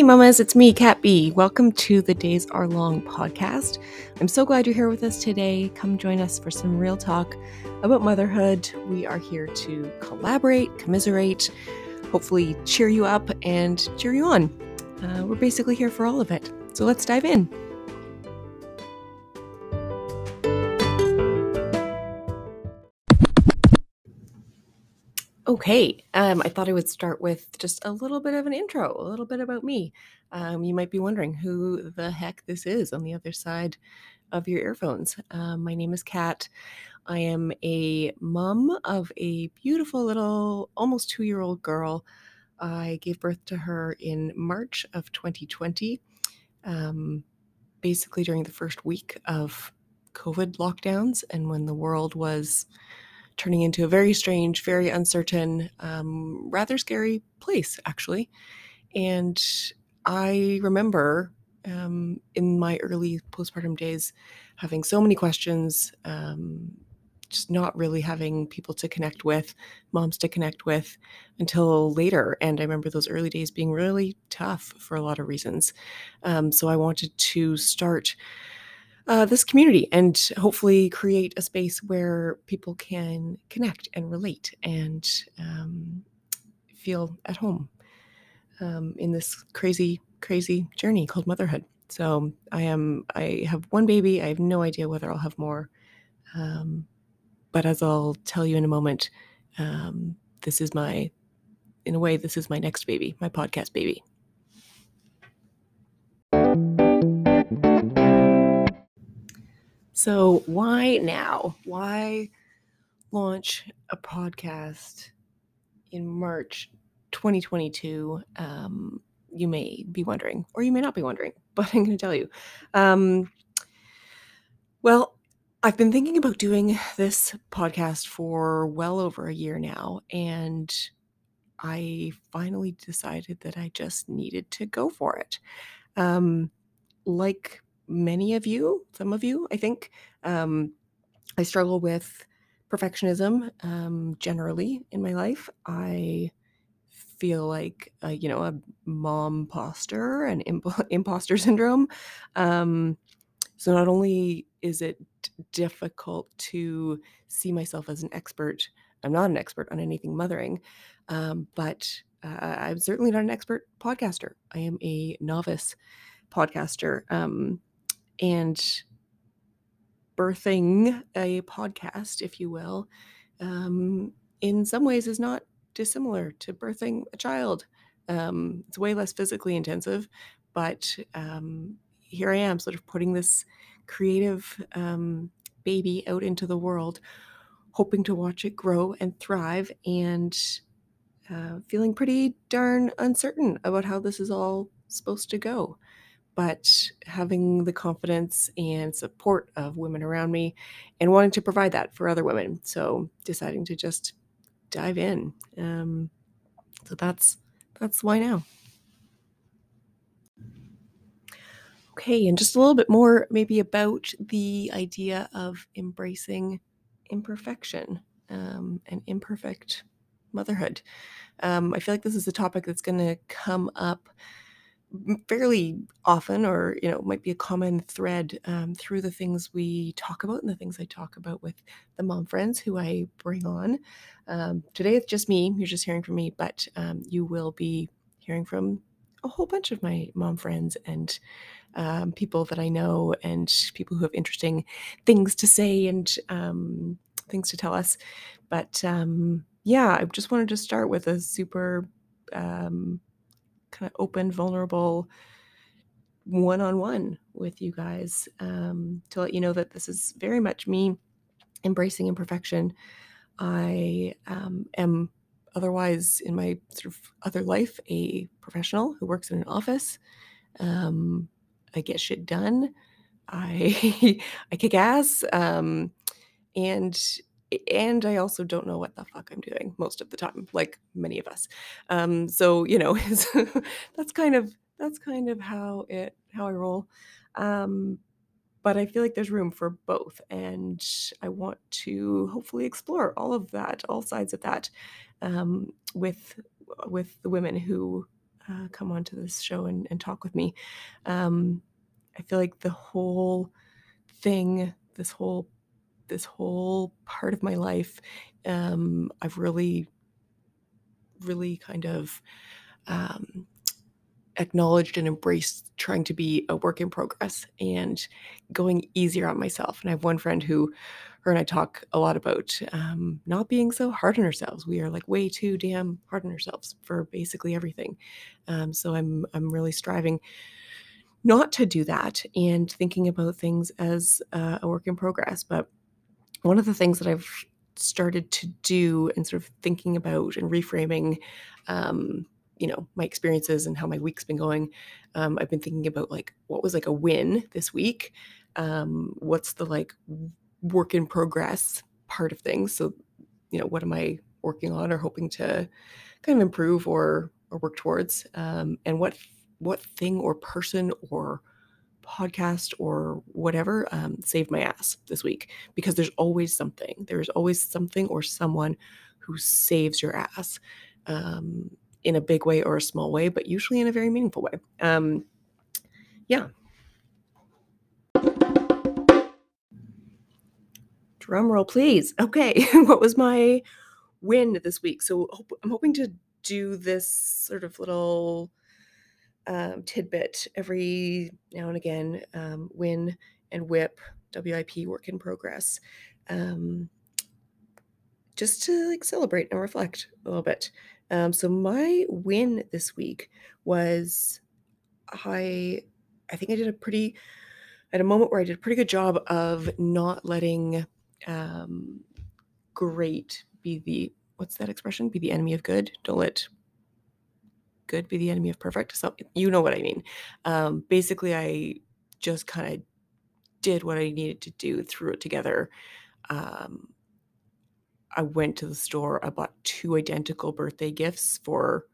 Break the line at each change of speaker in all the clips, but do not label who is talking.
Hey, mamas, it's me, Kat B. Welcome to the Days Are Long podcast. I'm so glad you're here with us today. Come join us for some real talk about motherhood. We are here to collaborate, commiserate, hopefully cheer you up and cheer you on. Uh, we're basically here for all of it. So let's dive in. Okay, um, I thought I would start with just a little bit of an intro, a little bit about me. Um, you might be wondering who the heck this is on the other side of your earphones. Um, my name is Kat. I am a mom of a beautiful little, almost two year old girl. I gave birth to her in March of 2020, um, basically during the first week of COVID lockdowns and when the world was turning into a very strange, very uncertain, um, rather scary place, actually. And I remember um, in my early postpartum days having so many questions, um, just not really having people to connect with, moms to connect with until later. And I remember those early days being really tough for a lot of reasons. Um, so I wanted to start uh, this community and hopefully create a space where people can connect and relate and um, feel at home um, in this crazy, crazy journey called motherhood. So I am. I have one baby. I have no idea whether I'll have more. Um, but as I'll tell you in a moment, um, this is my, in a way, this is my next baby, my podcast baby. So, why now? Why launch a podcast in March 2022? Um, you may be wondering, or you may not be wondering, but I'm going to tell you. Um, well, I've been thinking about doing this podcast for well over a year now, and I finally decided that I just needed to go for it. Um, like many of you, some of you, I think, um, I struggle with perfectionism um, generally in my life. I feel like, uh, you know, a mom imposter and imp- imposter syndrome. Um, so not only is it difficult to see myself as an expert, I'm not an expert on anything mothering, um, but uh, I'm certainly not an expert podcaster. I am a novice podcaster. Um, and birthing a podcast, if you will, um, in some ways is not dissimilar to birthing a child. Um, it's way less physically intensive, but um, here I am, sort of putting this creative um, baby out into the world, hoping to watch it grow and thrive, and uh, feeling pretty darn uncertain about how this is all supposed to go but having the confidence and support of women around me and wanting to provide that for other women. So deciding to just dive in. Um, so that's that's why now. Okay, and just a little bit more maybe about the idea of embracing imperfection um, and imperfect motherhood. Um, I feel like this is a topic that's going to come up fairly often or you know might be a common thread um, through the things we talk about and the things i talk about with the mom friends who i bring on. Um, today it's just me you're just hearing from me but um, you will be hearing from a whole bunch of my mom friends and um, people that i know and people who have interesting things to say and um, things to tell us. But um, yeah i just wanted to start with a super um, kind of open, vulnerable one on one with you guys um, to let you know that this is very much me embracing imperfection. I um, am otherwise in my sort of other life a professional who works in an office. Um, I get shit done. I I kick ass. Um, and and I also don't know what the fuck I'm doing most of the time, like many of us. Um, so you know, that's kind of that's kind of how it how I roll. Um, but I feel like there's room for both, and I want to hopefully explore all of that, all sides of that, um, with with the women who uh, come onto this show and, and talk with me. Um, I feel like the whole thing, this whole this whole part of my life, um, I've really, really kind of um, acknowledged and embraced trying to be a work in progress and going easier on myself. And I have one friend who, her and I talk a lot about um, not being so hard on ourselves. We are like way too damn hard on ourselves for basically everything. Um, so I'm I'm really striving not to do that and thinking about things as uh, a work in progress. But one of the things that I've started to do and sort of thinking about and reframing um, you know my experiences and how my week's been going um, i've been thinking about like what was like a win this week? Um, what's the like work in progress part of things? So you know what am i working on or hoping to kind of improve or or work towards? Um, and what what thing or person or podcast or whatever um, saved my ass this week because there's always something there's always something or someone who saves your ass um, in a big way or a small way, but usually in a very meaningful way. Um, yeah. Drum roll, please. Okay, what was my win this week? So I'm hoping to do this sort of little um, tidbit every now and again. Um, win and whip, WIP, work in progress. Um, just to like celebrate and reflect a little bit. Um, so my win this week was I I think I did a pretty at a moment where I did a pretty good job of not letting um, great be the what's that expression? Be the enemy of good. Don't let good be the enemy of perfect. So you know what I mean. Um, basically, I just kind of did what I needed to do, threw it together. Um, I went to the store. I bought two identical birthday gifts for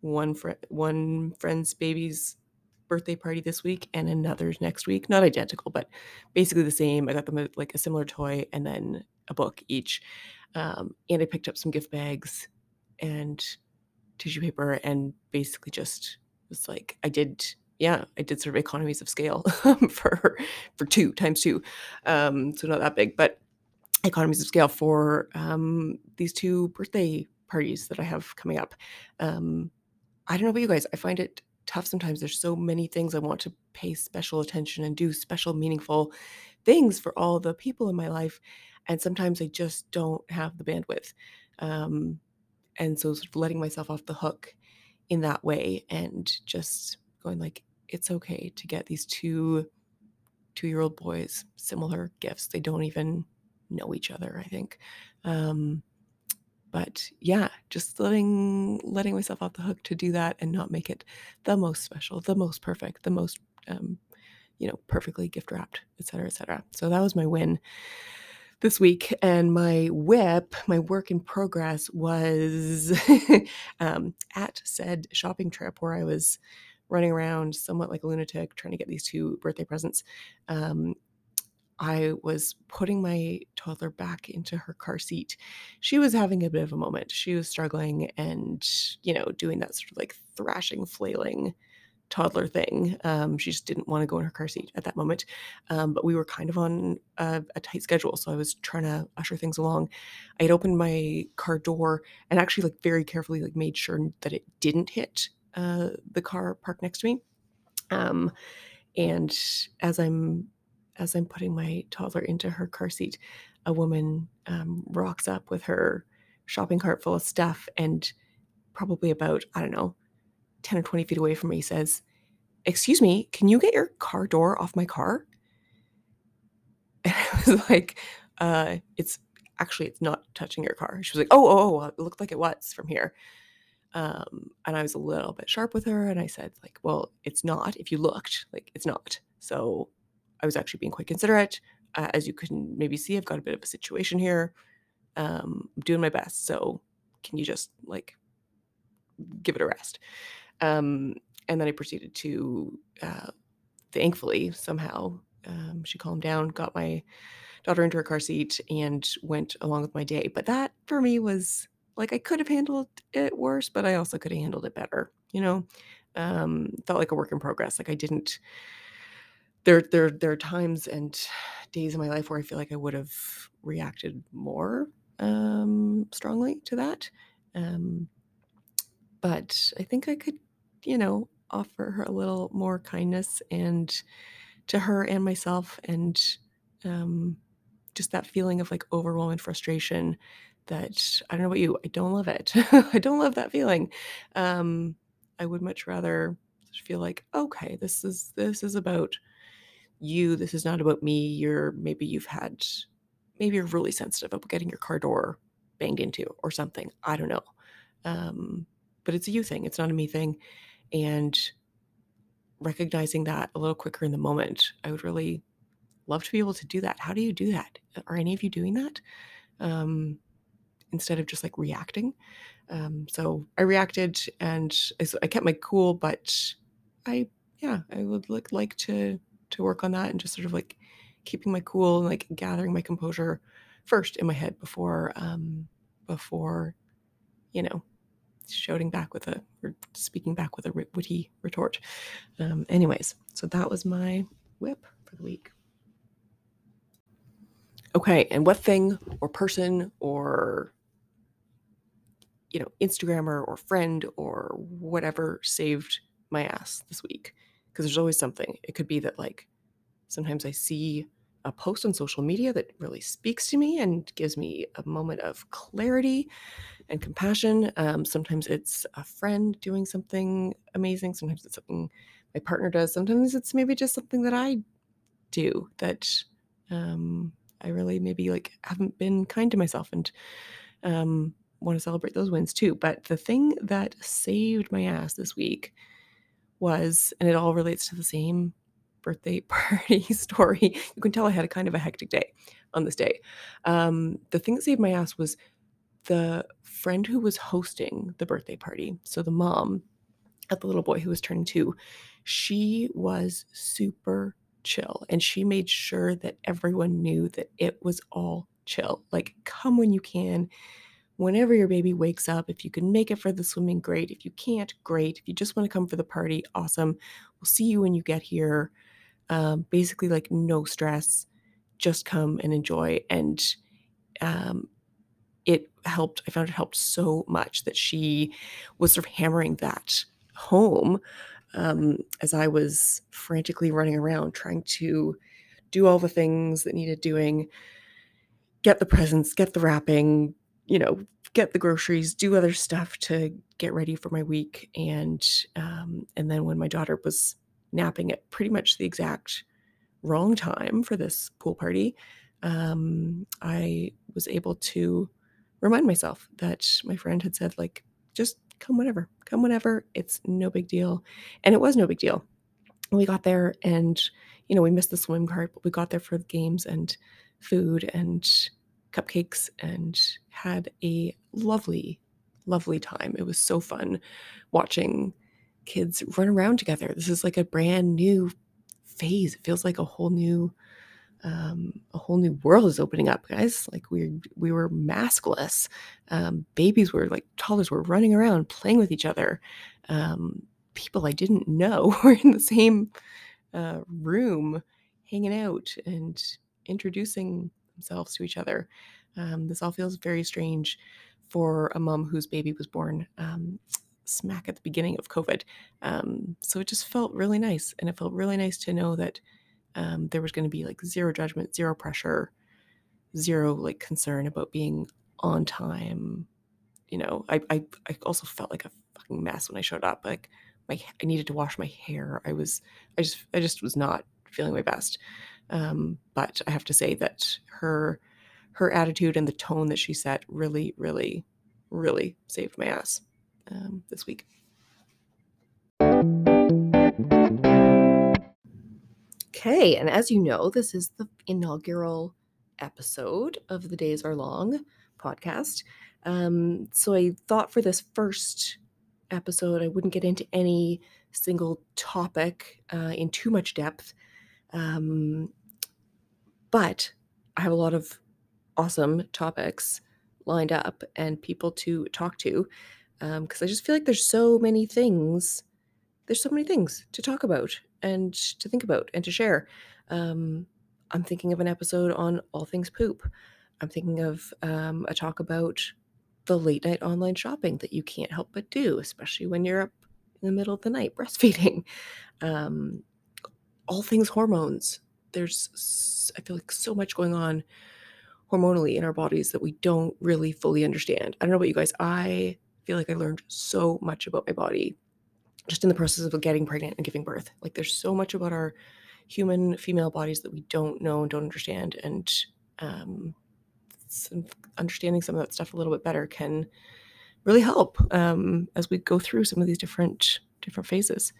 one friend, one friend's baby's birthday party this week and another's next week. Not identical, but basically the same. I got them a, like a similar toy and then a book each. Um, and I picked up some gift bags and tissue paper and basically just was like I did yeah, I did sort of economies of scale for for two times two. Um, so not that big, but economies of scale for um, these two birthday parties that I have coming up. Um, I don't know about you guys. I find it tough sometimes. There's so many things I want to pay special attention and do special, meaningful things for all the people in my life. And sometimes I just don't have the bandwidth. Um, and so, sort of letting myself off the hook in that way and just going like, it's okay to get these two two year old boys similar gifts. They don't even know each other, I think. Um, but yeah, just letting letting myself off the hook to do that and not make it the most special, the most perfect, the most um, you know, perfectly gift wrapped, et cetera, et cetera. So that was my win this week. And my whip, my work in progress was um, at said shopping trip where I was running around somewhat like a lunatic trying to get these two birthday presents. Um, I was putting my toddler back into her car seat. She was having a bit of a moment. She was struggling and, you know, doing that sort of like thrashing, flailing toddler thing. Um, she just didn't want to go in her car seat at that moment. Um, but we were kind of on a, a, tight schedule. So I was trying to usher things along. I had opened my car door and actually like very carefully like made sure that it didn't hit uh, the car parked next to me. Um, and as I'm as I'm putting my toddler into her car seat, a woman um, rocks up with her shopping cart full of stuff and probably about, I don't know, 10 or 20 feet away from me says, Excuse me, can you get your car door off my car? And I was like, uh, It's actually, it's not touching your car. She was like, Oh, oh, oh, it looked like it was from here. Um, and I was a little bit sharp with her and I said, like, well, it's not. If you looked, like, it's not. So I was actually being quite considerate. Uh, as you can maybe see, I've got a bit of a situation here. Um, I'm doing my best. So can you just like give it a rest? Um, and then I proceeded to, uh, thankfully, somehow, um, she calmed down, got my daughter into her car seat, and went along with my day. But that for me was like I could have handled it worse, but I also could have handled it better. you know? Um, felt like a work in progress. Like I didn't there there there are times and days in my life where I feel like I would have reacted more um strongly to that. Um but I think I could, you know, offer her a little more kindness and to her and myself and um just that feeling of like overwhelming frustration that I don't know about you, I don't love it. I don't love that feeling. Um, I would much rather feel like, okay, this is this is about you. This is not about me. You're maybe you've had maybe you're really sensitive about getting your car door banged into or something. I don't know. Um, but it's a you thing. It's not a me thing. And recognizing that a little quicker in the moment, I would really love to be able to do that. How do you do that? Are any of you doing that? Um, instead of just like reacting. Um, so I reacted and I, I kept my cool, but I, yeah, I would like, like to, to work on that and just sort of like keeping my cool and like gathering my composure first in my head before, um, before, you know, shouting back with a or speaking back with a witty retort. Um, anyways, so that was my whip for the week. Okay, and what thing or person or you know, Instagrammer or friend or whatever saved my ass this week? Because there's always something. It could be that like sometimes I see a post on social media that really speaks to me and gives me a moment of clarity and compassion. Um, sometimes it's a friend doing something amazing. Sometimes it's something my partner does. Sometimes it's maybe just something that I do that um, I really maybe like haven't been kind to myself and um, want to celebrate those wins too. But the thing that saved my ass this week was, and it all relates to the same birthday party story. You can tell I had a kind of a hectic day on this day. Um, the thing that saved my ass was the friend who was hosting the birthday party. So the mom of the little boy who was turning two, she was super chill and she made sure that everyone knew that it was all chill. Like, come when you can. Whenever your baby wakes up, if you can make it for the swimming, great. If you can't, great. If you just want to come for the party, awesome. We'll see you when you get here um, basically like no stress, just come and enjoy. And um, it helped. I found it helped so much that she was sort of hammering that home um, as I was frantically running around trying to do all the things that needed doing, get the presents, get the wrapping, you know, get the groceries, do other stuff to get ready for my week, and um, and then when my daughter was napping at pretty much the exact wrong time for this pool party, um, I was able to remind myself that my friend had said, like, just come whenever, come whenever. It's no big deal. And it was no big deal. We got there and, you know, we missed the swim cart, but we got there for the games and food and cupcakes and had a lovely, lovely time. It was so fun watching kids run around together. This is like a brand new phase. It feels like a whole new um, a whole new world is opening up, guys. Like we we were maskless. Um, babies were like toddlers were running around playing with each other. Um, people I didn't know were in the same uh, room, hanging out and introducing themselves to each other. Um, this all feels very strange for a mom whose baby was born um, smack at the beginning of COVID. Um, so it just felt really nice. And it felt really nice to know that um, there was going to be like zero judgment, zero pressure, zero like concern about being on time. You know, I, I, I also felt like a fucking mess when I showed up. Like my, I needed to wash my hair. I was, I just, I just was not feeling my best. Um, but I have to say that her, her attitude and the tone that she set really, really, really saved my ass um, this week. Okay, and as you know, this is the inaugural episode of the Days Are Long podcast. Um, so I thought for this first episode, I wouldn't get into any single topic uh, in too much depth. Um, but I have a lot of awesome topics lined up and people to talk to. Because I just feel like there's so many things. There's so many things to talk about and to think about and to share. Um, I'm thinking of an episode on all things poop. I'm thinking of um, a talk about the late night online shopping that you can't help but do, especially when you're up in the middle of the night breastfeeding. Um, all things hormones. There's, I feel like, so much going on hormonally in our bodies that we don't really fully understand. I don't know about you guys. I feel like I learned so much about my body just in the process of getting pregnant and giving birth. Like there's so much about our human female bodies that we don't know and don't understand. And um, some, understanding some of that stuff a little bit better can really help um, as we go through some of these different different phases.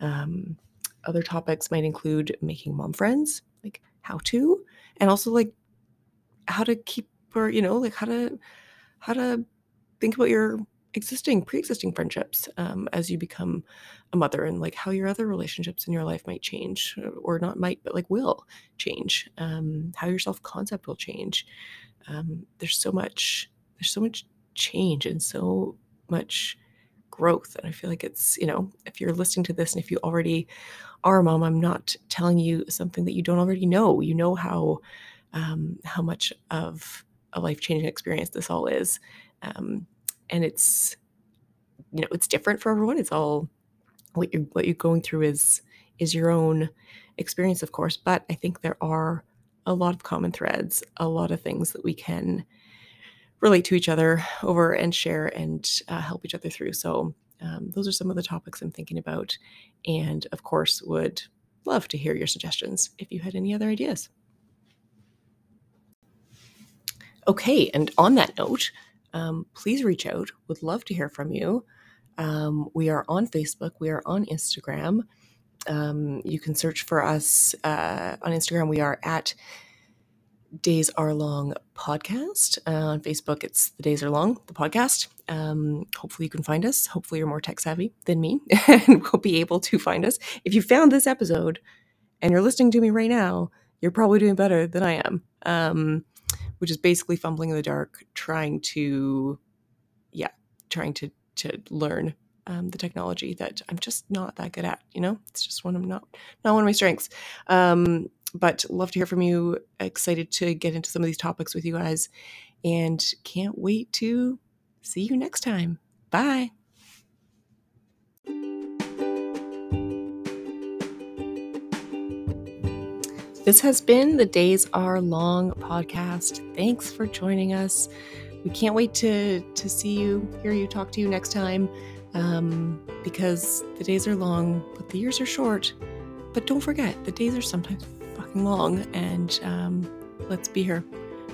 Um, other topics might include making mom friends, like how to, and also like how to keep or you know like how to how to think about your existing pre-existing friendships um, as you become a mother and like how your other relationships in your life might change uh, or not might but like will change um, how your self-concept will change. Um, there's so much there's so much change and so much growth and i feel like it's you know if you're listening to this and if you already are mom i'm not telling you something that you don't already know. You know how um, how much of a life-changing experience this all is. Um, and it's you know it's different for everyone. It's all what you're what you're going through is is your own experience of course but i think there are a lot of common threads a lot of things that we can relate to each other over and share and uh, help each other through. So um, those are some of the topics i'm thinking about and of course would love to hear your suggestions if you had any other ideas. Okay and on that note um, please reach out. Would love to hear from you. Um, we are on Facebook. We are on Instagram. Um, you can search for us uh, on Instagram. We are at Days Are Long podcast. Uh, on Facebook, it's The Days Are Long, the podcast. Um, hopefully, you can find us. Hopefully, you're more tech savvy than me and will be able to find us. If you found this episode and you're listening to me right now, you're probably doing better than I am. Um, which is basically fumbling in the dark, trying to, yeah, trying to to learn um, the technology that I'm just not that good at. You know, it's just one of not not one of my strengths. Um, but love to hear from you. Excited to get into some of these topics with you guys, and can't wait to see you next time. Bye. This has been the Days Are Long podcast. Thanks for joining us. We can't wait to to see you, hear you, talk to you next time. Um, because the days are long, but the years are short. But don't forget, the days are sometimes fucking long, and um, let's be here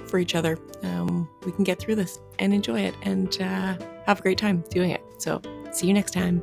for each other. Um, we can get through this and enjoy it and uh, have a great time doing it. So, see you next time.